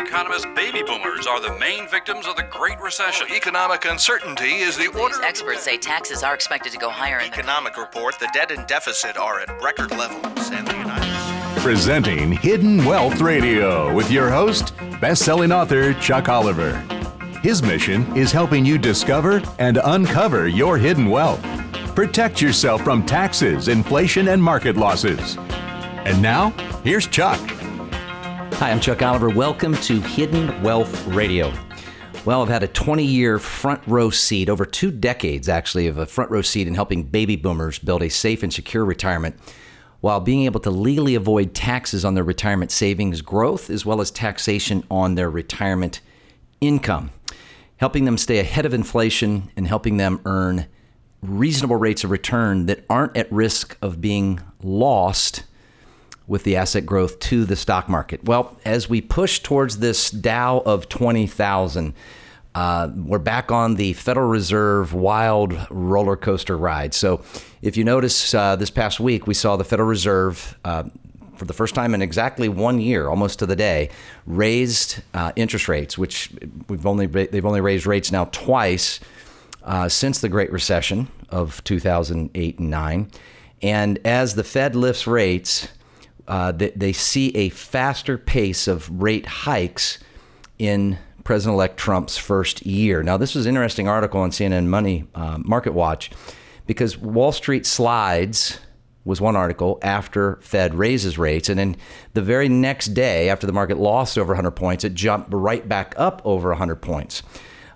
economist baby boomers are the main victims of the Great Recession. Economic uncertainty is the order. Experts say taxes are expected to go higher in the Economic report: the debt and deficit are at record levels in the United States. Presenting Hidden Wealth Radio with your host, best-selling author Chuck Oliver. His mission is helping you discover and uncover your hidden wealth. Protect yourself from taxes, inflation, and market losses. And now, here's Chuck. Hi, I'm Chuck Oliver. Welcome to Hidden Wealth Radio. Well, I've had a 20 year front row seat, over two decades actually, of a front row seat in helping baby boomers build a safe and secure retirement while being able to legally avoid taxes on their retirement savings growth as well as taxation on their retirement income, helping them stay ahead of inflation and helping them earn reasonable rates of return that aren't at risk of being lost with the asset growth to the stock market. Well, as we push towards this Dow of 20,000, uh, we're back on the Federal Reserve wild roller coaster ride. So, if you notice uh, this past week, we saw the Federal Reserve. Uh, for the first time in exactly one year, almost to the day, raised uh, interest rates, which we've only they've only raised rates now twice uh, since the Great Recession of 2008 and 9. And as the Fed lifts rates, uh, they, they, see a faster pace of rate hikes in President elect Trump's first year. Now, this was an interesting article on CNN Money uh, Market Watch because Wall Street slides was one article after Fed raises rates. And then the very next day, after the market lost over 100 points, it jumped right back up over 100 points.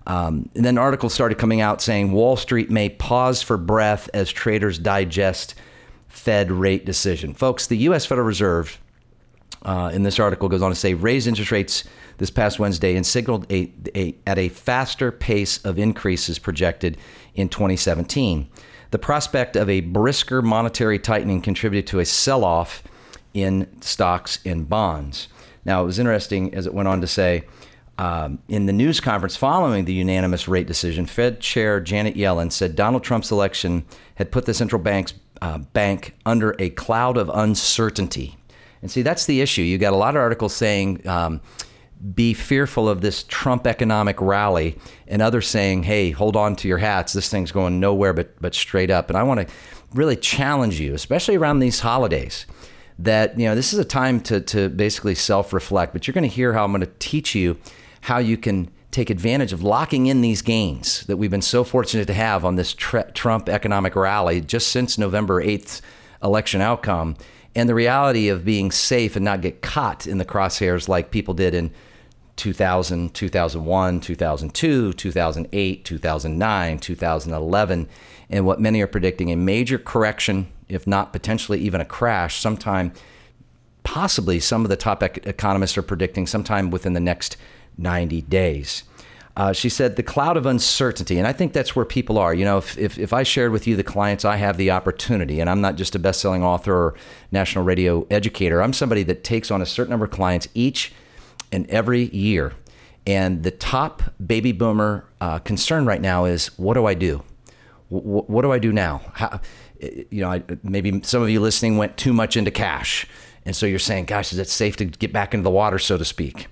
Um, and then articles started coming out saying Wall Street may pause for breath as traders digest Fed rate decision. Folks, the U.S. Federal Reserve, uh, in this article, goes on to say raised interest rates this past Wednesday and signaled a, a, at a faster pace of increases projected in 2017. The prospect of a brisker monetary tightening contributed to a sell off in stocks and bonds. Now, it was interesting as it went on to say, um, in the news conference following the unanimous rate decision, Fed Chair Janet Yellen said Donald Trump's election had put the central bank's uh, bank under a cloud of uncertainty. And see, that's the issue. You got a lot of articles saying, um, be fearful of this Trump economic rally, and others saying, hey, hold on to your hats. This thing's going nowhere but, but straight up. And I want to really challenge you, especially around these holidays, that you know this is a time to, to basically self reflect. But you're going to hear how I'm going to teach you how you can take advantage of locking in these gains that we've been so fortunate to have on this tr- Trump economic rally just since November 8th election outcome. And the reality of being safe and not get caught in the crosshairs like people did in 2000, 2001, 2002, 2008, 2009, 2011, and what many are predicting a major correction, if not potentially even a crash, sometime, possibly some of the top ec- economists are predicting sometime within the next 90 days. Uh, she said the cloud of uncertainty, and I think that's where people are. You know, if, if, if, I shared with you the clients I have the opportunity, and I'm not just a best selling author or national radio educator, I'm somebody that takes on a certain number of clients each and every year. And the top baby boomer uh, concern right now is what do I do? W- what do I do now? How, you know, I, maybe some of you listening went too much into cash. And so you're saying, gosh, is it safe to get back into the water, so to speak?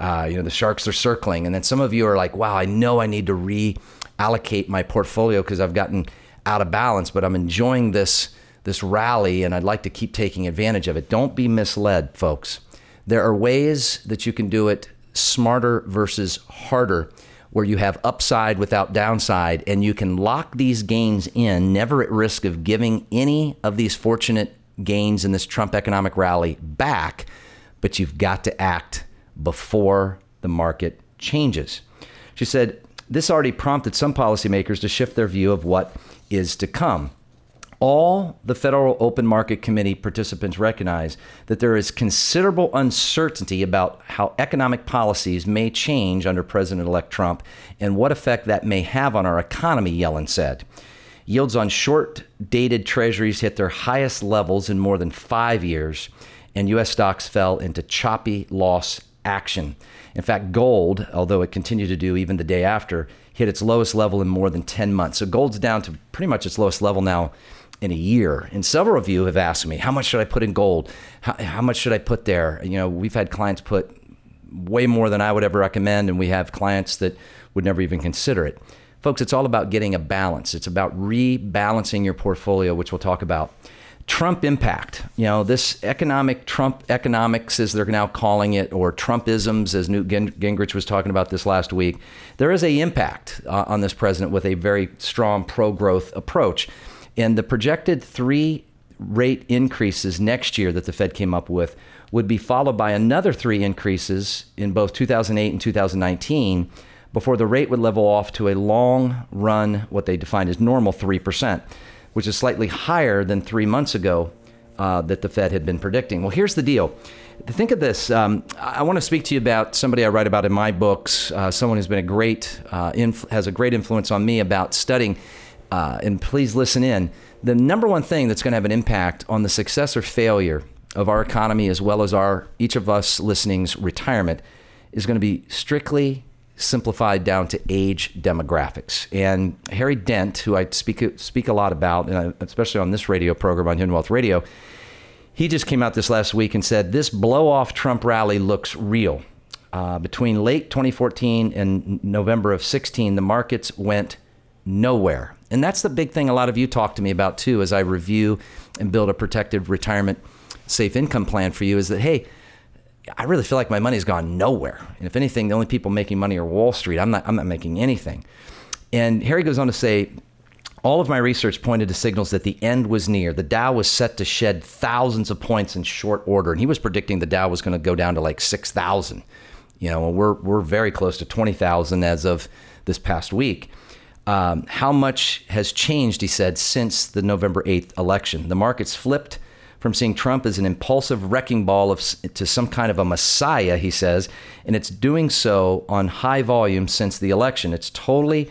Uh, you know, the sharks are circling. And then some of you are like, wow, I know I need to reallocate my portfolio because I've gotten out of balance, but I'm enjoying this this rally and I'd like to keep taking advantage of it. Don't be misled, folks. There are ways that you can do it smarter versus harder where you have upside without downside and you can lock these gains in, never at risk of giving any of these fortunate gains in this Trump economic rally back, but you've got to act before the market changes. She said, This already prompted some policymakers to shift their view of what is to come. All the Federal Open Market Committee participants recognize that there is considerable uncertainty about how economic policies may change under President elect Trump and what effect that may have on our economy, Yellen said. Yields on short dated treasuries hit their highest levels in more than five years, and U.S. stocks fell into choppy loss action. In fact, gold, although it continued to do even the day after, hit its lowest level in more than 10 months. So gold's down to pretty much its lowest level now in a year. And several of you have asked me, how much should I put in gold? How, how much should I put there? You know, we've had clients put way more than I would ever recommend, and we have clients that would never even consider it. Folks, it's all about getting a balance. It's about rebalancing your portfolio, which we'll talk about. Trump impact. You know, this economic Trump economics, as they're now calling it, or Trumpisms, as Newt Gingrich was talking about this last week. There is a impact uh, on this president with a very strong pro-growth approach, and the projected three rate increases next year that the Fed came up with would be followed by another three increases in both 2008 and 2019 before the rate would level off to a long run, what they define as normal 3%, which is slightly higher than three months ago uh, that the Fed had been predicting. Well, here's the deal. Think of this. Um, I want to speak to you about somebody I write about in my books, uh, someone who's been a great, uh, inf- has a great influence on me about studying. Uh, and please listen in. The number one thing that's going to have an impact on the success or failure of our economy, as well as our each of us listening's retirement, is going to be strictly simplified down to age demographics. And Harry Dent, who I speak speak a lot about, and especially on this radio program on Hidden Wealth Radio, he just came out this last week and said this blow off Trump rally looks real. Uh, between late 2014 and November of 16, the markets went nowhere. And that's the big thing a lot of you talk to me about too as I review and build a protected retirement safe income plan for you is that, hey, I really feel like my money's gone nowhere. And if anything, the only people making money are Wall Street. I'm not, I'm not making anything. And Harry goes on to say, all of my research pointed to signals that the end was near. The Dow was set to shed thousands of points in short order, and he was predicting the Dow was going to go down to like 6,000. You know, we're we're very close to 20,000 as of this past week. Um, how much has changed? He said since the November 8th election. The markets flipped from seeing Trump as an impulsive wrecking ball of, to some kind of a messiah, he says, and it's doing so on high volume since the election. It's totally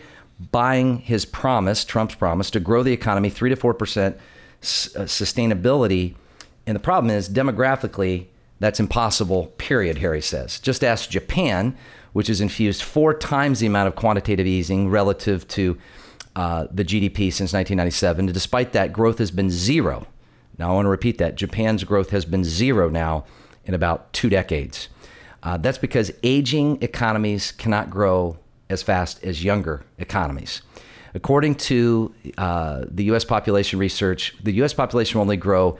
buying his promise, Trump's promise, to grow the economy 3 to 4% uh, sustainability. And the problem is, demographically, that's impossible, period, Harry says. Just ask Japan, which has infused four times the amount of quantitative easing relative to uh, the GDP since 1997. And despite that, growth has been zero now, I want to repeat that. Japan's growth has been zero now in about two decades. Uh, that's because aging economies cannot grow as fast as younger economies. According to uh, the US population research, the US population will only grow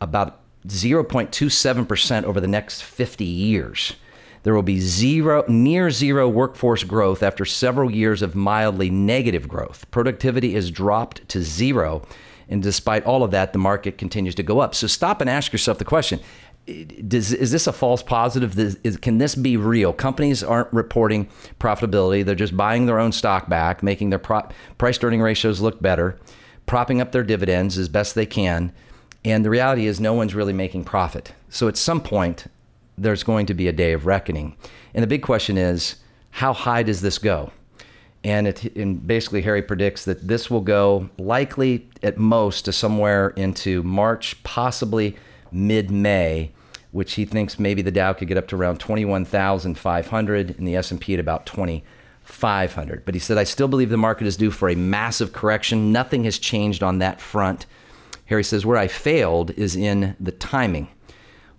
about 0.27% over the next 50 years. There will be zero, near zero workforce growth after several years of mildly negative growth. Productivity is dropped to zero and despite all of that, the market continues to go up. So stop and ask yourself the question does, is this a false positive? Is, can this be real? Companies aren't reporting profitability. They're just buying their own stock back, making their pro- price earning ratios look better, propping up their dividends as best they can. And the reality is, no one's really making profit. So at some point, there's going to be a day of reckoning. And the big question is, how high does this go? And, it, and basically, Harry predicts that this will go likely at most to somewhere into March, possibly mid May, which he thinks maybe the Dow could get up to around 21,500 and the S&P at about 2,500. But he said, I still believe the market is due for a massive correction. Nothing has changed on that front. Harry says, where I failed is in the timing.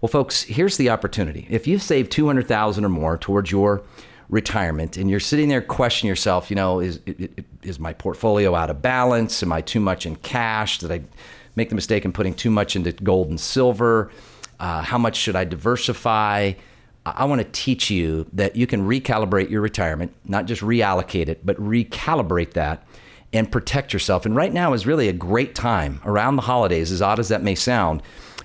Well, folks, here's the opportunity. If you've saved 200,000 or more towards your retirement and you're sitting there questioning yourself, you know, is, is my portfolio out of balance? Am I too much in cash? Did I make the mistake in putting too much into gold and silver? Uh, how much should I diversify? I want to teach you that you can recalibrate your retirement, not just reallocate it, but recalibrate that and protect yourself. And right now is really a great time around the holidays, as odd as that may sound,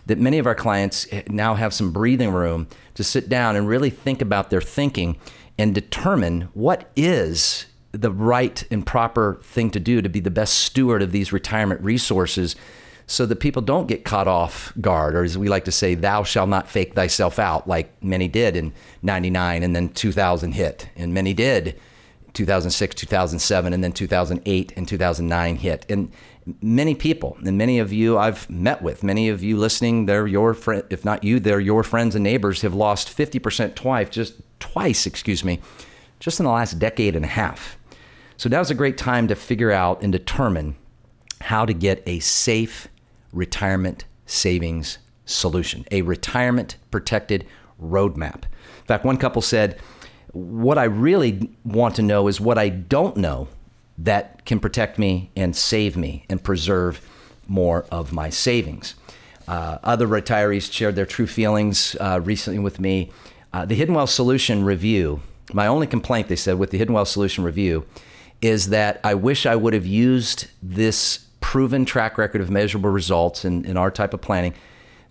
that many of our clients now have some breathing room to sit down and really think about their thinking and determine what is the right and proper thing to do to be the best steward of these retirement resources so that people don't get caught off guard, or as we like to say, thou shalt not fake thyself out, like many did in 99 and then 2000 hit, and many did 2006, 2007, and then 2008 and 2009 hit. And many people, and many of you I've met with, many of you listening, they're your friend, if not you, they're your friends and neighbors have lost 50% twice, just twice, excuse me, just in the last decade and a half. So now's a great time to figure out and determine how to get a safe retirement savings solution, a retirement protected roadmap. In fact, one couple said, What I really want to know is what I don't know that can protect me and save me and preserve more of my savings. Uh, other retirees shared their true feelings uh, recently with me. Uh, the Hidden Wealth Solution review, my only complaint, they said, with the Hidden Wealth Solution review is that I wish I would have used this proven track record of measurable results in, in our type of planning.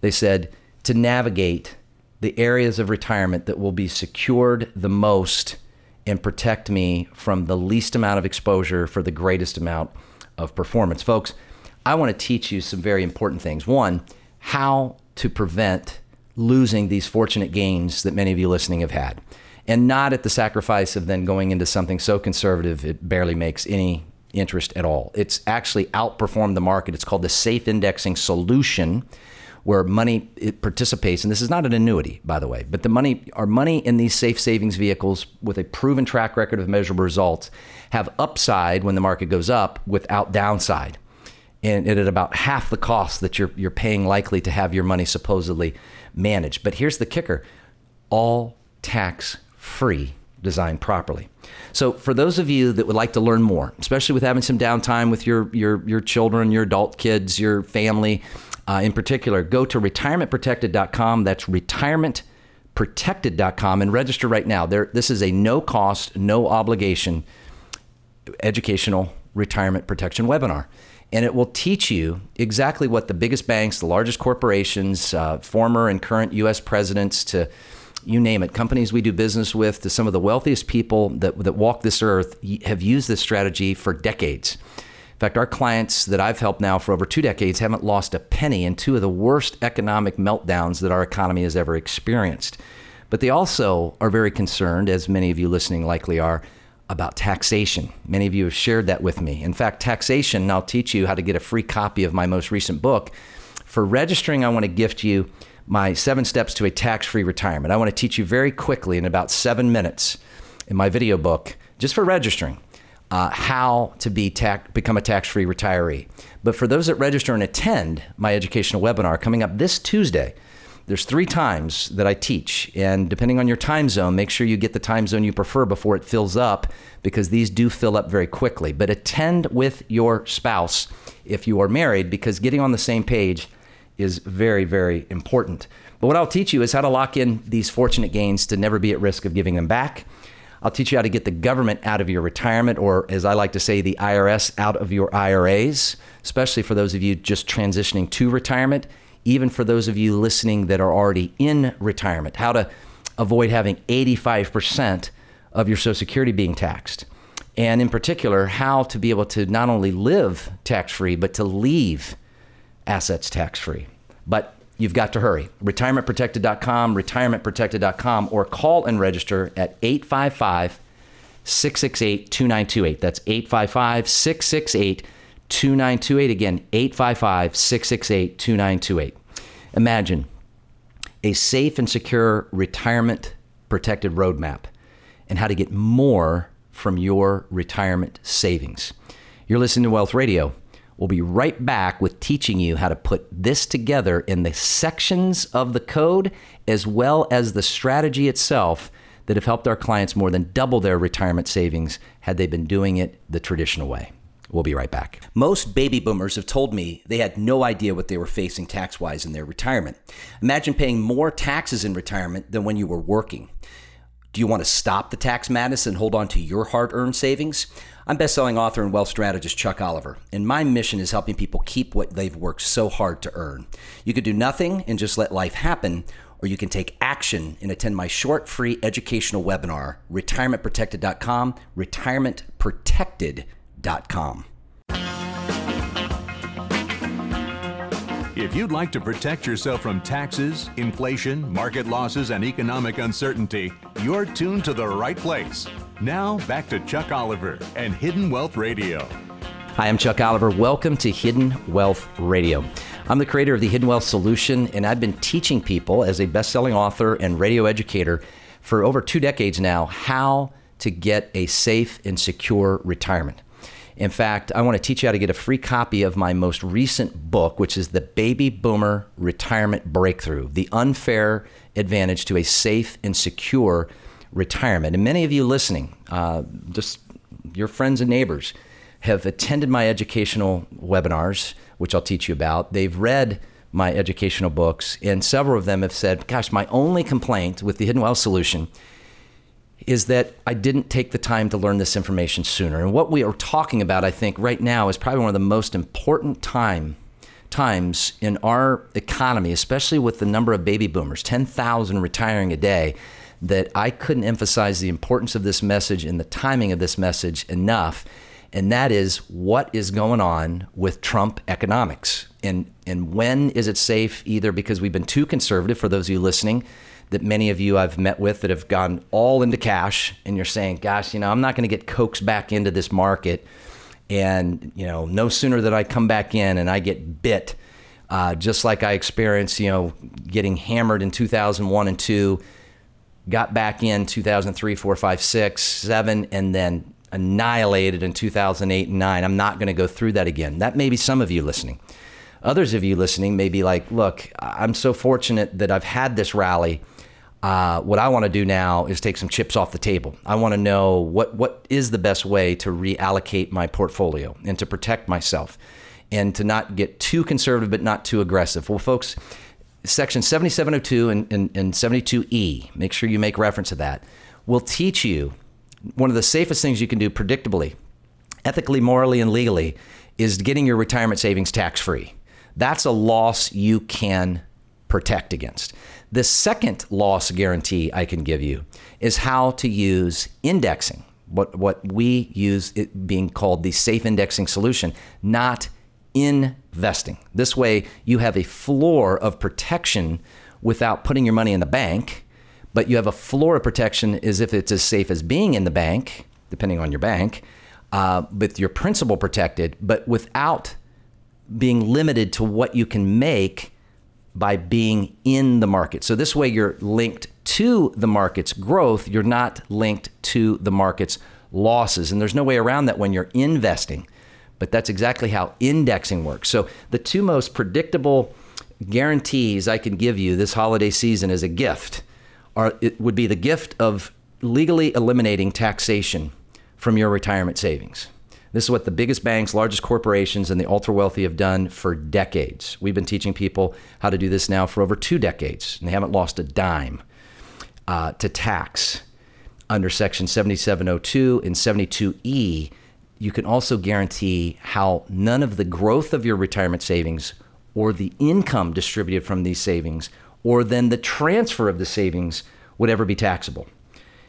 They said to navigate the areas of retirement that will be secured the most and protect me from the least amount of exposure for the greatest amount of performance. Folks, I want to teach you some very important things. One, how to prevent losing these fortunate gains that many of you listening have had, and not at the sacrifice of then going into something so conservative it barely makes any interest at all. It's actually outperformed the market. It's called the safe indexing solution where money it participates and this is not an annuity by the way but the money our money in these safe savings vehicles with a proven track record of measurable results have upside when the market goes up without downside and at about half the cost that you're, you're paying likely to have your money supposedly managed. But here's the kicker all tax free, designed properly. So, for those of you that would like to learn more, especially with having some downtime with your, your, your children, your adult kids, your family uh, in particular, go to retirementprotected.com. That's retirementprotected.com and register right now. There, this is a no cost, no obligation educational retirement protection webinar and it will teach you exactly what the biggest banks, the largest corporations, uh, former and current U.S. presidents, to you name it, companies we do business with, to some of the wealthiest people that, that walk this earth have used this strategy for decades. In fact, our clients that I've helped now for over two decades haven't lost a penny in two of the worst economic meltdowns that our economy has ever experienced. But they also are very concerned, as many of you listening likely are, about taxation. Many of you have shared that with me. In fact, taxation, I'll teach you how to get a free copy of my most recent book. For registering, I want to gift you my seven steps to a tax free retirement. I want to teach you very quickly in about seven minutes in my video book, just for registering, uh, how to be tax, become a tax free retiree. But for those that register and attend my educational webinar coming up this Tuesday, there's three times that I teach, and depending on your time zone, make sure you get the time zone you prefer before it fills up because these do fill up very quickly. But attend with your spouse if you are married because getting on the same page is very, very important. But what I'll teach you is how to lock in these fortunate gains to never be at risk of giving them back. I'll teach you how to get the government out of your retirement, or as I like to say, the IRS out of your IRAs, especially for those of you just transitioning to retirement even for those of you listening that are already in retirement, how to avoid having 85% of your Social Security being taxed. And in particular, how to be able to not only live tax free, but to leave assets tax free. But you've got to hurry. RetirementProtected.com, retirementprotected.com, or call and register at 855 668 2928. That's 855 668 2928. Again, 855 668 2928. Imagine a safe and secure retirement protected roadmap and how to get more from your retirement savings. You're listening to Wealth Radio. We'll be right back with teaching you how to put this together in the sections of the code as well as the strategy itself that have helped our clients more than double their retirement savings had they been doing it the traditional way. We'll be right back. Most baby boomers have told me they had no idea what they were facing tax wise in their retirement. Imagine paying more taxes in retirement than when you were working. Do you want to stop the tax madness and hold on to your hard earned savings? I'm best-selling author and wealth strategist Chuck Oliver, and my mission is helping people keep what they've worked so hard to earn. You could do nothing and just let life happen, or you can take action and attend my short free educational webinar, retirementprotected.com, retirementprotected.com if you'd like to protect yourself from taxes, inflation, market losses, and economic uncertainty, you're tuned to the right place. Now, back to Chuck Oliver and Hidden Wealth Radio. Hi, I'm Chuck Oliver. Welcome to Hidden Wealth Radio. I'm the creator of the Hidden Wealth Solution, and I've been teaching people as a best selling author and radio educator for over two decades now how to get a safe and secure retirement. In fact, I want to teach you how to get a free copy of my most recent book, which is The Baby Boomer Retirement Breakthrough The Unfair Advantage to a Safe and Secure Retirement. And many of you listening, uh, just your friends and neighbors, have attended my educational webinars, which I'll teach you about. They've read my educational books, and several of them have said, Gosh, my only complaint with the Hidden Wealth Solution is that I didn't take the time to learn this information sooner. And what we are talking about, I think, right now is probably one of the most important time times in our economy, especially with the number of baby boomers, 10,000 retiring a day, that I couldn't emphasize the importance of this message and the timing of this message enough. And that is what is going on with Trump economics. And, and when is it safe, either because we've been too conservative, for those of you listening, that many of you I've met with that have gone all into cash, and you're saying, gosh, you know, I'm not going to get coaxed back into this market. And, you know, no sooner that I come back in and I get bit, uh, just like I experienced, you know, getting hammered in 2001 and 2, got back in 2003, 4, 5, 6, 7, and then annihilated in 2008 and 9. I'm not going to go through that again. That may be some of you listening. Others of you listening may be like, look, I'm so fortunate that I've had this rally uh, what I want to do now is take some chips off the table. I want to know what what is the best way to reallocate my portfolio and to protect myself, and to not get too conservative but not too aggressive. Well, folks, Section 7702 and, and, and 72E, make sure you make reference to that, will teach you one of the safest things you can do predictably, ethically, morally, and legally is getting your retirement savings tax free. That's a loss you can protect against. The second loss guarantee I can give you is how to use indexing, what, what we use it being called the safe indexing solution, not investing. This way, you have a floor of protection without putting your money in the bank, but you have a floor of protection as if it's as safe as being in the bank, depending on your bank, uh, with your principal protected, but without being limited to what you can make by being in the market. So this way you're linked to the market's growth, you're not linked to the market's losses. And there's no way around that when you're investing. But that's exactly how indexing works. So the two most predictable guarantees I can give you this holiday season as a gift are it would be the gift of legally eliminating taxation from your retirement savings. This is what the biggest banks, largest corporations, and the ultra wealthy have done for decades. We've been teaching people how to do this now for over two decades, and they haven't lost a dime uh, to tax. Under Section 7702 and 72E, you can also guarantee how none of the growth of your retirement savings or the income distributed from these savings or then the transfer of the savings would ever be taxable.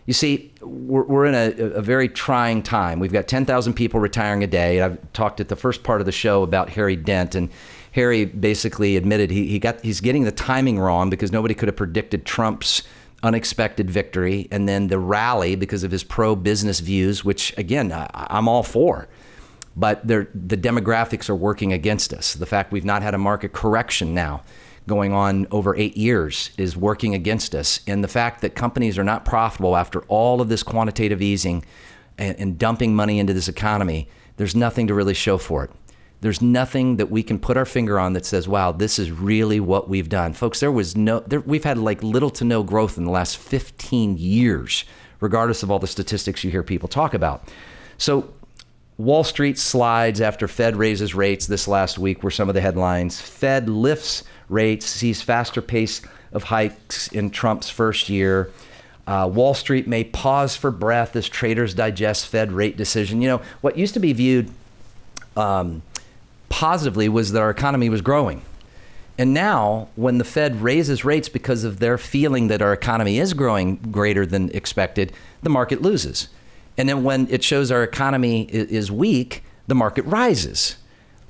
You see, we're, we're in a, a, very trying time. We've got 10,000 people retiring a day. I've talked at the first part of the show about Harry Dent, and Harry basically admitted he, he got he's getting the timing wrong because nobody could have predicted Trump's unexpected victory and then the rally because of his pro business views, which again I, I'm all for. But the demographics are working against us. The fact we've not had a market correction now going on over eight years is working against us. And the fact that companies are not profitable after all of this quantitative easing and, and, dumping money into this economy, there's nothing to really show for it. There's nothing that we can put our finger on that says, wow, this is really what we've done. Folks, there was no, there, we've had like little to no growth in the last 15 years, regardless of all the statistics you hear people talk about. So Wall Street slides after Fed raises rates this last week were some of the headlines. Fed lifts rates, sees faster pace of hikes in Trump's first year. Uh, Wall Street may pause for breath as traders digest Fed rate decision. You know, what used to be viewed um, positively was that our economy was growing. And now, when the Fed raises rates because of their feeling that our economy is growing greater than expected, the market loses. And then when it shows our economy is weak, the market rises.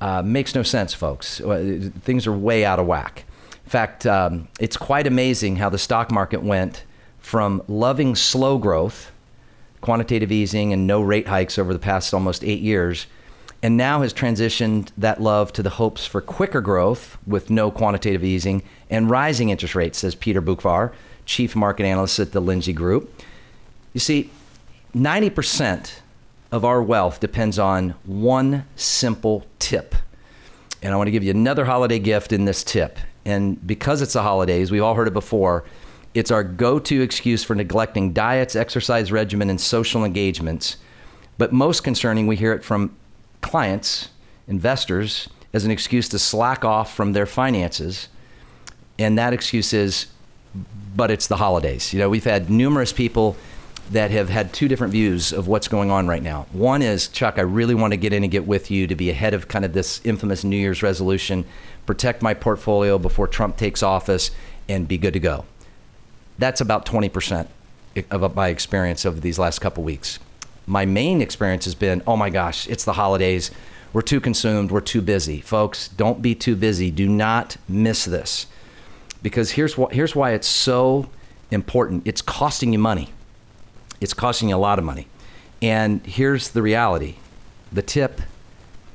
Uh, makes no sense, folks. Uh, things are way out of whack. In fact, um, it's quite amazing how the stock market went from loving slow growth, quantitative easing, and no rate hikes over the past almost eight years, and now has transitioned that love to the hopes for quicker growth with no quantitative easing and rising interest rates, says Peter Boockvar, chief market analyst at the Lindsey Group. You see, 90% of our wealth depends on one simple tip. And I want to give you another holiday gift in this tip. And because it's the holidays, we've all heard it before, it's our go to excuse for neglecting diets, exercise regimen, and social engagements. But most concerning, we hear it from clients, investors, as an excuse to slack off from their finances. And that excuse is, but it's the holidays. You know, we've had numerous people that have had two different views of what's going on right now. One is, Chuck, I really want to get in and get with you to be ahead of kind of this infamous New Year's resolution, protect my portfolio before Trump takes office, and be good to go. That's about 20% of my experience over these last couple weeks. My main experience has been, oh my gosh, it's the holidays. We're too consumed. We're too busy. Folks, don't be too busy. Do not miss this. Because here's, what, here's why it's so important it's costing you money it's costing you a lot of money. And here's the reality the tip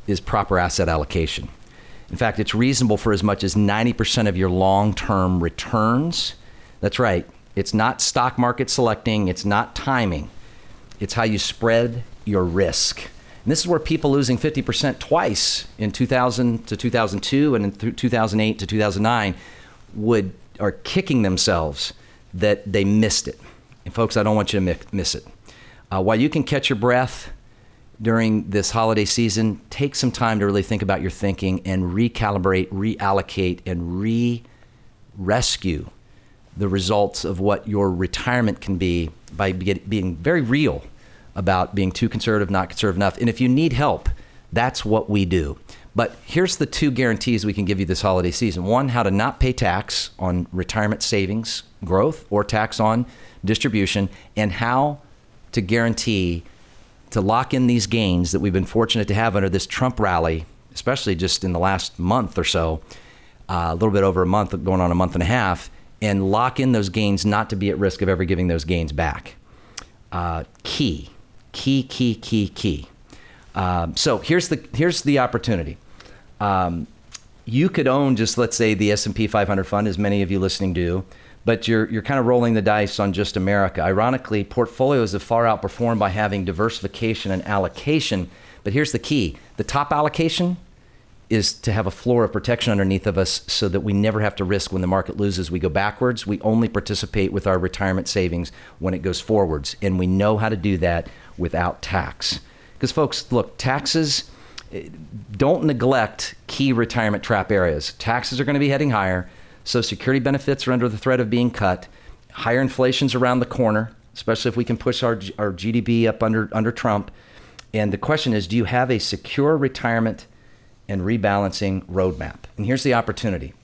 is proper asset allocation. In fact, it's reasonable for as much as 90% of your long term returns. That's right. It's not stock market selecting, it's not timing, it's how you spread your risk. And this is where people losing 50% twice in 2000 to 2002 and in 2008 to 2009 would are kicking themselves that they missed it. And folks, I don't want you to miss it. Uh, while you can catch your breath during this holiday season, take some time to really think about your thinking and recalibrate, reallocate, and re rescue the results of what your retirement can be by being very real about being too conservative, not conservative enough. And if you need help, that's what we do. But here's the two guarantees we can give you this holiday season one, how to not pay tax on retirement savings growth or tax on distribution, and how to guarantee to lock in these gains that we've been fortunate to have under this Trump rally, especially just in the last month or so, uh, a little bit over a month, going on a month and a half, and lock in those gains not to be at risk of ever giving those gains back. Uh, key, key, key, key, key. Um, so here's the here's the opportunity. Um, you could own just let's say the S&P 500 fund, as many of you listening do but you're, you're kind of rolling the dice on just America. Ironically, portfolios have far outperformed by having diversification and allocation. But here's the key the top allocation is to have a floor of protection underneath of us so that we never have to risk when the market loses, we go backwards. We only participate with our retirement savings when it goes forwards. And we know how to do that without tax. Because, folks, look, taxes eh, don't neglect key retirement trap areas. Taxes are going to be heading higher. So security benefits are under the threat of being cut. Higher inflation's around the corner, especially if we can push our, our GDP up under, under Trump. And the question is do you have a secure retirement and rebalancing roadmap? And here's the opportunity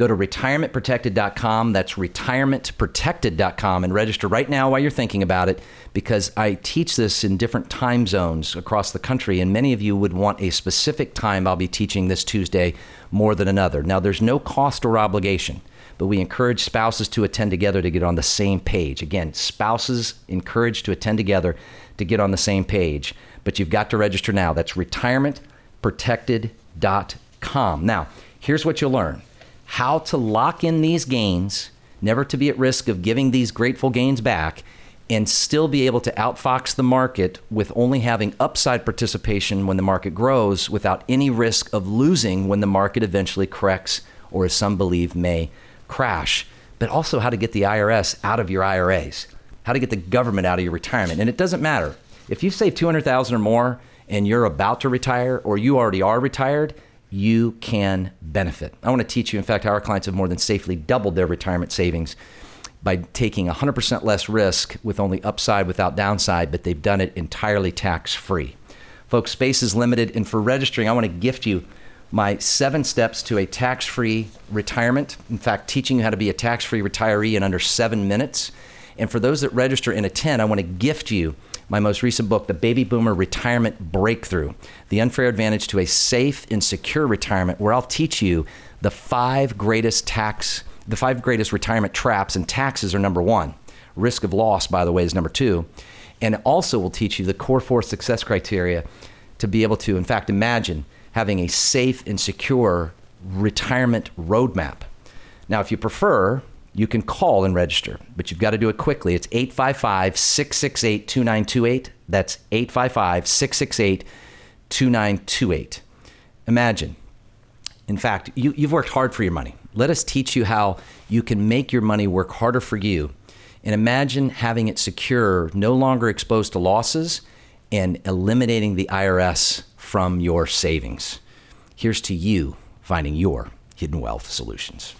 Go to retirementprotected.com. That's retirementprotected.com and register right now while you're thinking about it because I teach this in different time zones across the country, and many of you would want a specific time I'll be teaching this Tuesday more than another. Now, there's no cost or obligation, but we encourage spouses to attend together to get on the same page. Again, spouses encouraged to attend together to get on the same page, but you've got to register now. That's retirementprotected.com. Now, here's what you'll learn how to lock in these gains, never to be at risk of giving these grateful gains back, and still be able to outfox the market with only having upside participation when the market grows without any risk of losing when the market eventually corrects or, as some believe, may crash. But also how to get the IRS out of your IRAs, how to get the government out of your retirement. And it doesn't matter. If you've saved 200,000 or more and you're about to retire or you already are retired, you can benefit. I want to teach you, in fact, our clients have more than safely doubled their retirement savings by taking 100% less risk with only upside without downside, but they've done it entirely tax free. Folks, space is limited, and for registering, I want to gift you my seven steps to a tax free retirement. In fact, teaching you how to be a tax free retiree in under seven minutes. And for those that register and attend, I want to gift you my most recent book, The Baby Boomer Retirement Breakthrough The Unfair Advantage to a Safe and Secure Retirement, where I'll teach you the five greatest tax, the five greatest retirement traps, and taxes are number one. Risk of loss, by the way, is number two. And also will teach you the core four success criteria to be able to, in fact, imagine having a safe and secure retirement roadmap. Now, if you prefer, you can call and register, but you've got to do it quickly. It's 855 668 2928. That's 855 668 2928. Imagine, in fact, you, you've worked hard for your money. Let us teach you how you can make your money work harder for you. And imagine having it secure, no longer exposed to losses, and eliminating the IRS from your savings. Here's to you finding your hidden wealth solutions.